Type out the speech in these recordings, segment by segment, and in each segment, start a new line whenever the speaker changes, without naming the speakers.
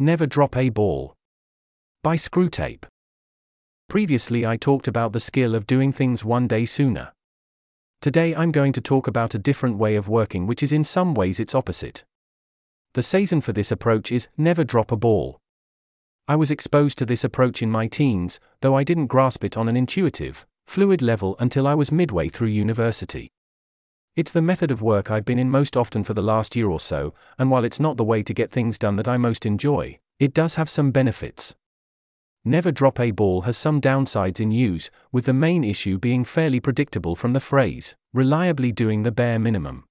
Never Drop a Ball. By Screwtape. Previously, I talked about the skill of doing things one day sooner. Today, I'm going to talk about a different way of working, which is in some ways its opposite. The Sazen for this approach is never drop a ball. I was exposed to this approach in my teens, though I didn't grasp it on an intuitive, fluid level until I was midway through university. It's the method of work I've been in most often for the last year or so, and while it's not the way to get things done that I most enjoy, it does have some benefits. Never drop a ball has some downsides in use, with the main issue being fairly predictable from the phrase, reliably doing the bare minimum.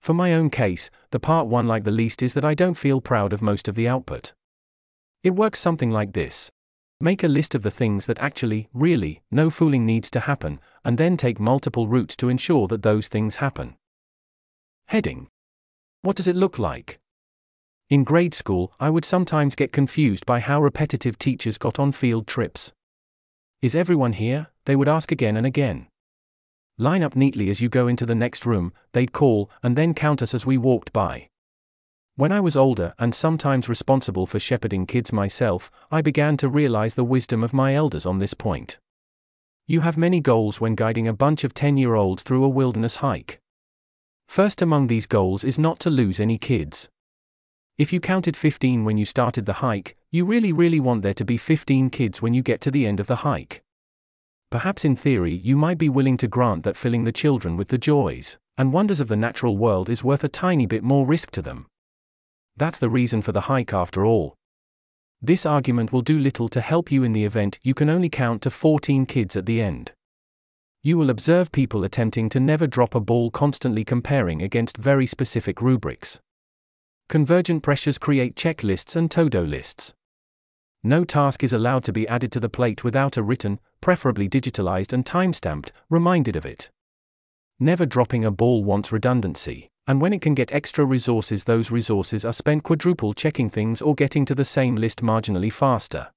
For my own case, the part one like the least is that I don't feel proud of most of the output. It works something like this Make a list of the things that actually, really, no fooling needs to happen, and then take multiple routes to ensure that those things happen. Heading What does it look like? In grade school, I would sometimes get confused by how repetitive teachers got on field trips. Is everyone here? They would ask again and again. Line up neatly as you go into the next room, they'd call, and then count us as we walked by. When I was older and sometimes responsible for shepherding kids myself, I began to realize the wisdom of my elders on this point. You have many goals when guiding a bunch of 10 year olds through a wilderness hike. First among these goals is not to lose any kids. If you counted 15 when you started the hike, you really, really want there to be 15 kids when you get to the end of the hike. Perhaps in theory, you might be willing to grant that filling the children with the joys and wonders of the natural world is worth a tiny bit more risk to them. That's the reason for the hike after all. This argument will do little to help you in the event you can only count to 14 kids at the end. You will observe people attempting to never drop a ball, constantly comparing against very specific rubrics. Convergent pressures create checklists and todo lists. No task is allowed to be added to the plate without a written, preferably digitalized and timestamped, reminded of it. Never dropping a ball wants redundancy. And when it can get extra resources, those resources are spent quadruple checking things or getting to the same list marginally faster.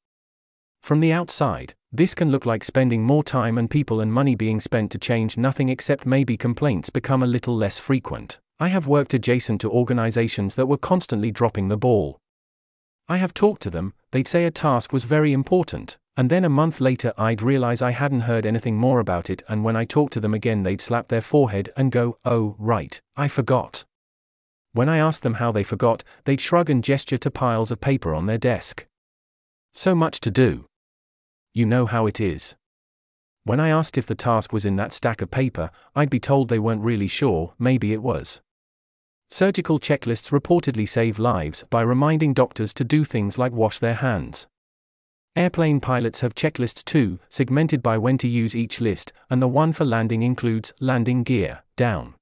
From the outside, this can look like spending more time and people and money being spent to change nothing except maybe complaints become a little less frequent. I have worked adjacent to organizations that were constantly dropping the ball. I have talked to them, they'd say a task was very important, and then a month later, I'd realize I hadn't heard anything more about it, and when I talked to them again, they'd slap their forehead and go, Oh, right, I forgot. When I asked them how they forgot, they'd shrug and gesture to piles of paper on their desk. So much to do. You know how it is. When I asked if the task was in that stack of paper, I'd be told they weren't really sure, maybe it was. Surgical checklists reportedly save lives by reminding doctors to do things like wash their hands. Airplane pilots have checklists too, segmented by when to use each list, and the one for landing includes landing gear, down.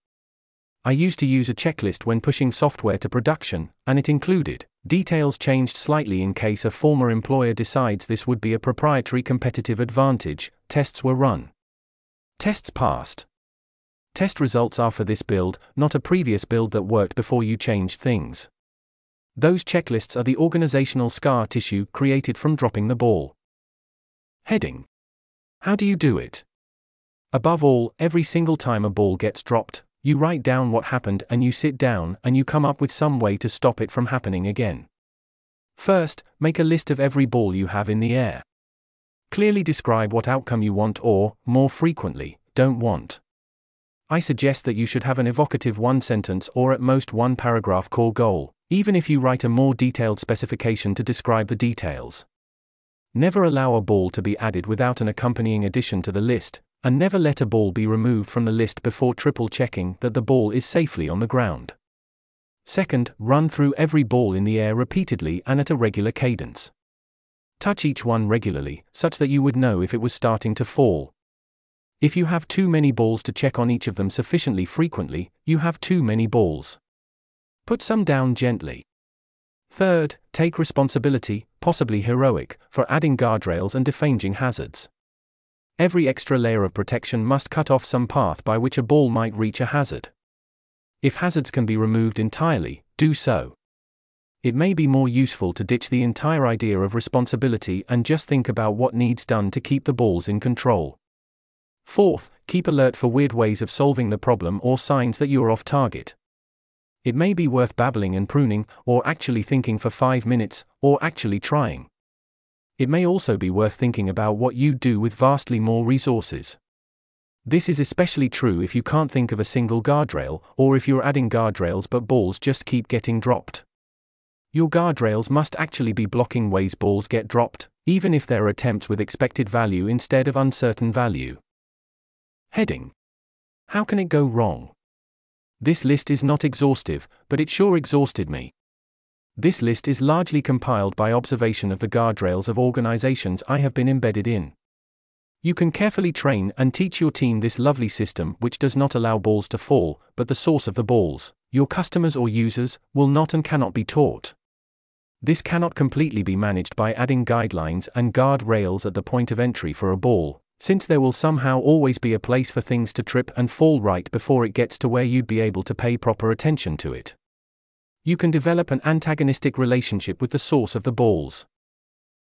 I used to use a checklist when pushing software to production, and it included details changed slightly in case a former employer decides this would be a proprietary competitive advantage. Tests were run. Tests passed. Test results are for this build, not a previous build that worked before you changed things. Those checklists are the organizational scar tissue created from dropping the ball. Heading How do you do it? Above all, every single time a ball gets dropped, you write down what happened and you sit down and you come up with some way to stop it from happening again. First, make a list of every ball you have in the air. Clearly describe what outcome you want or, more frequently, don't want. I suggest that you should have an evocative one sentence or at most one paragraph core goal, even if you write a more detailed specification to describe the details. Never allow a ball to be added without an accompanying addition to the list, and never let a ball be removed from the list before triple checking that the ball is safely on the ground. Second, run through every ball in the air repeatedly and at a regular cadence. Touch each one regularly, such that you would know if it was starting to fall. If you have too many balls to check on each of them sufficiently frequently, you have too many balls. Put some down gently. Third, take responsibility, possibly heroic, for adding guardrails and defanging hazards. Every extra layer of protection must cut off some path by which a ball might reach a hazard. If hazards can be removed entirely, do so. It may be more useful to ditch the entire idea of responsibility and just think about what needs done to keep the balls in control. Fourth, keep alert for weird ways of solving the problem or signs that you are off target. It may be worth babbling and pruning, or actually thinking for five minutes, or actually trying. It may also be worth thinking about what you'd do with vastly more resources. This is especially true if you can't think of a single guardrail, or if you're adding guardrails but balls just keep getting dropped. Your guardrails must actually be blocking ways balls get dropped, even if they're attempts with expected value instead of uncertain value. Heading How can it go wrong? This list is not exhaustive, but it sure exhausted me. This list is largely compiled by observation of the guardrails of organizations I have been embedded in. You can carefully train and teach your team this lovely system which does not allow balls to fall, but the source of the balls, your customers or users, will not and cannot be taught. This cannot completely be managed by adding guidelines and guardrails at the point of entry for a ball, since there will somehow always be a place for things to trip and fall right before it gets to where you'd be able to pay proper attention to it. You can develop an antagonistic relationship with the source of the balls.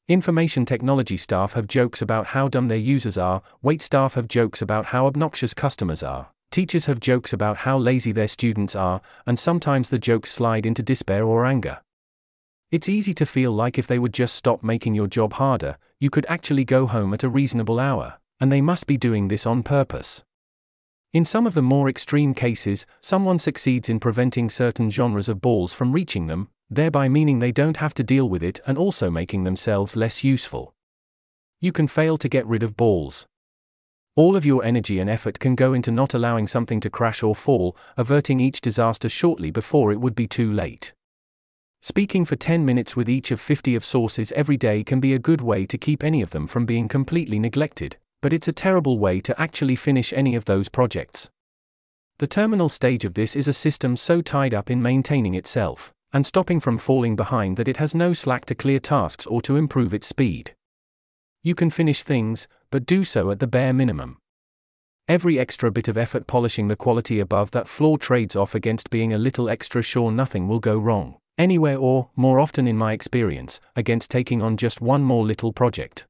Information technology staff have jokes about how dumb their users are, wait staff have jokes about how obnoxious customers are, teachers have jokes about how lazy their students are, and sometimes the jokes slide into despair or anger. It's easy to feel like if they would just stop making your job harder, you could actually go home at a reasonable hour, and they must be doing this on purpose. In some of the more extreme cases, someone succeeds in preventing certain genres of balls from reaching them, thereby meaning they don't have to deal with it and also making themselves less useful. You can fail to get rid of balls. All of your energy and effort can go into not allowing something to crash or fall, averting each disaster shortly before it would be too late. Speaking for 10 minutes with each of 50 of sources every day can be a good way to keep any of them from being completely neglected, but it's a terrible way to actually finish any of those projects. The terminal stage of this is a system so tied up in maintaining itself and stopping from falling behind that it has no slack to clear tasks or to improve its speed. You can finish things, but do so at the bare minimum. Every extra bit of effort polishing the quality above that floor trades off against being a little extra sure nothing will go wrong anywhere or, more often in my experience, against taking on just one more little project.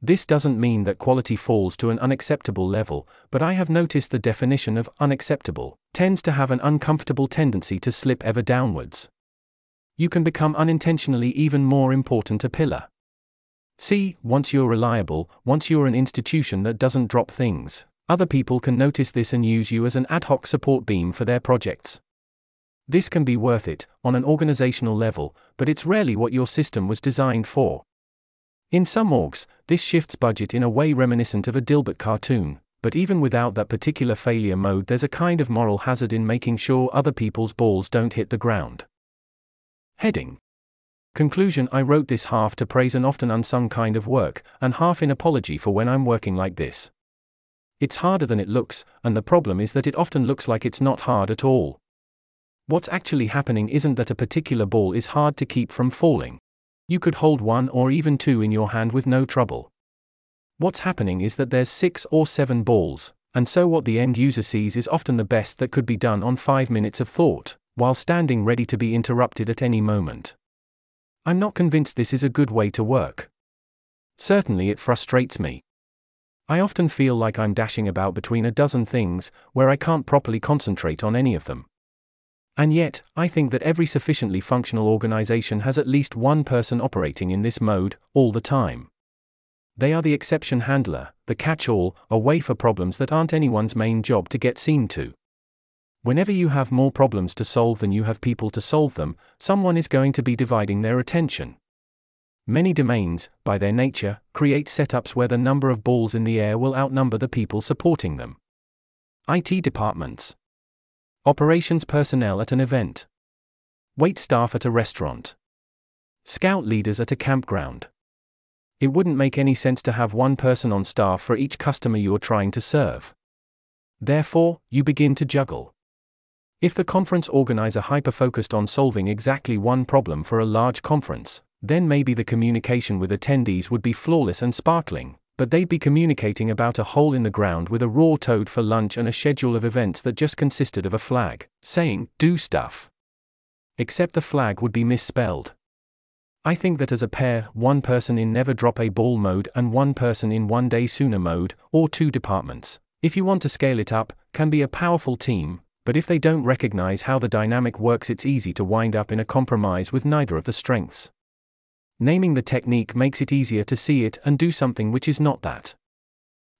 This doesn't mean that quality falls to an unacceptable level, but I have noticed the definition of unacceptable tends to have an uncomfortable tendency to slip ever downwards. You can become unintentionally even more important a pillar. See, once you're reliable, once you're an institution that doesn't drop things, other people can notice this and use you as an ad hoc support beam for their projects. This can be worth it, on an organizational level, but it's rarely what your system was designed for. In some orgs, this shifts budget in a way reminiscent of a Dilbert cartoon, but even without that particular failure mode, there's a kind of moral hazard in making sure other people's balls don't hit the ground. Heading Conclusion I wrote this half to praise an often unsung kind of work, and half in apology for when I'm working like this. It's harder than it looks, and the problem is that it often looks like it's not hard at all. What's actually happening isn't that a particular ball is hard to keep from falling. You could hold one or even two in your hand with no trouble. What's happening is that there's six or seven balls, and so what the end user sees is often the best that could be done on five minutes of thought, while standing ready to be interrupted at any moment. I'm not convinced this is a good way to work. Certainly it frustrates me. I often feel like I'm dashing about between a dozen things, where I can't properly concentrate on any of them. And yet, I think that every sufficiently functional organization has at least one person operating in this mode, all the time. They are the exception handler, the catch all, a way for problems that aren't anyone's main job to get seen to. Whenever you have more problems to solve than you have people to solve them, someone is going to be dividing their attention. Many domains, by their nature, create setups where the number of balls in the air will outnumber the people supporting them. IT departments, Operations personnel at an event. Wait staff at a restaurant. Scout leaders at a campground. It wouldn't make any sense to have one person on staff for each customer you're trying to serve. Therefore, you begin to juggle. If the conference organizer hyper focused on solving exactly one problem for a large conference, then maybe the communication with attendees would be flawless and sparkling, but they'd be communicating about a hole in the ground with a raw toad for lunch and a schedule of events that just consisted of a flag, saying, do stuff. Except the flag would be misspelled. I think that as a pair, one person in never drop a ball mode and one person in one day sooner mode, or two departments, if you want to scale it up, can be a powerful team, But if they don't recognize how the dynamic works, it's easy to wind up in a compromise with neither of the strengths. Naming the technique makes it easier to see it and do something which is not that.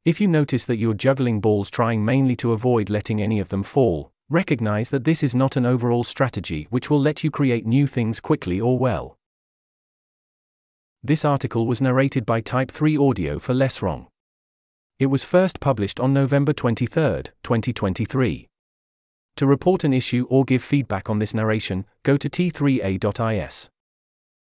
If you notice that you're juggling balls trying mainly to avoid letting any of them fall, recognize that this is not an overall strategy which will let you create new things quickly or well. This article was narrated by Type 3 Audio for Less Wrong. It was first published on November 23, 2023. To report an issue or give feedback on this narration, go to t3a.is.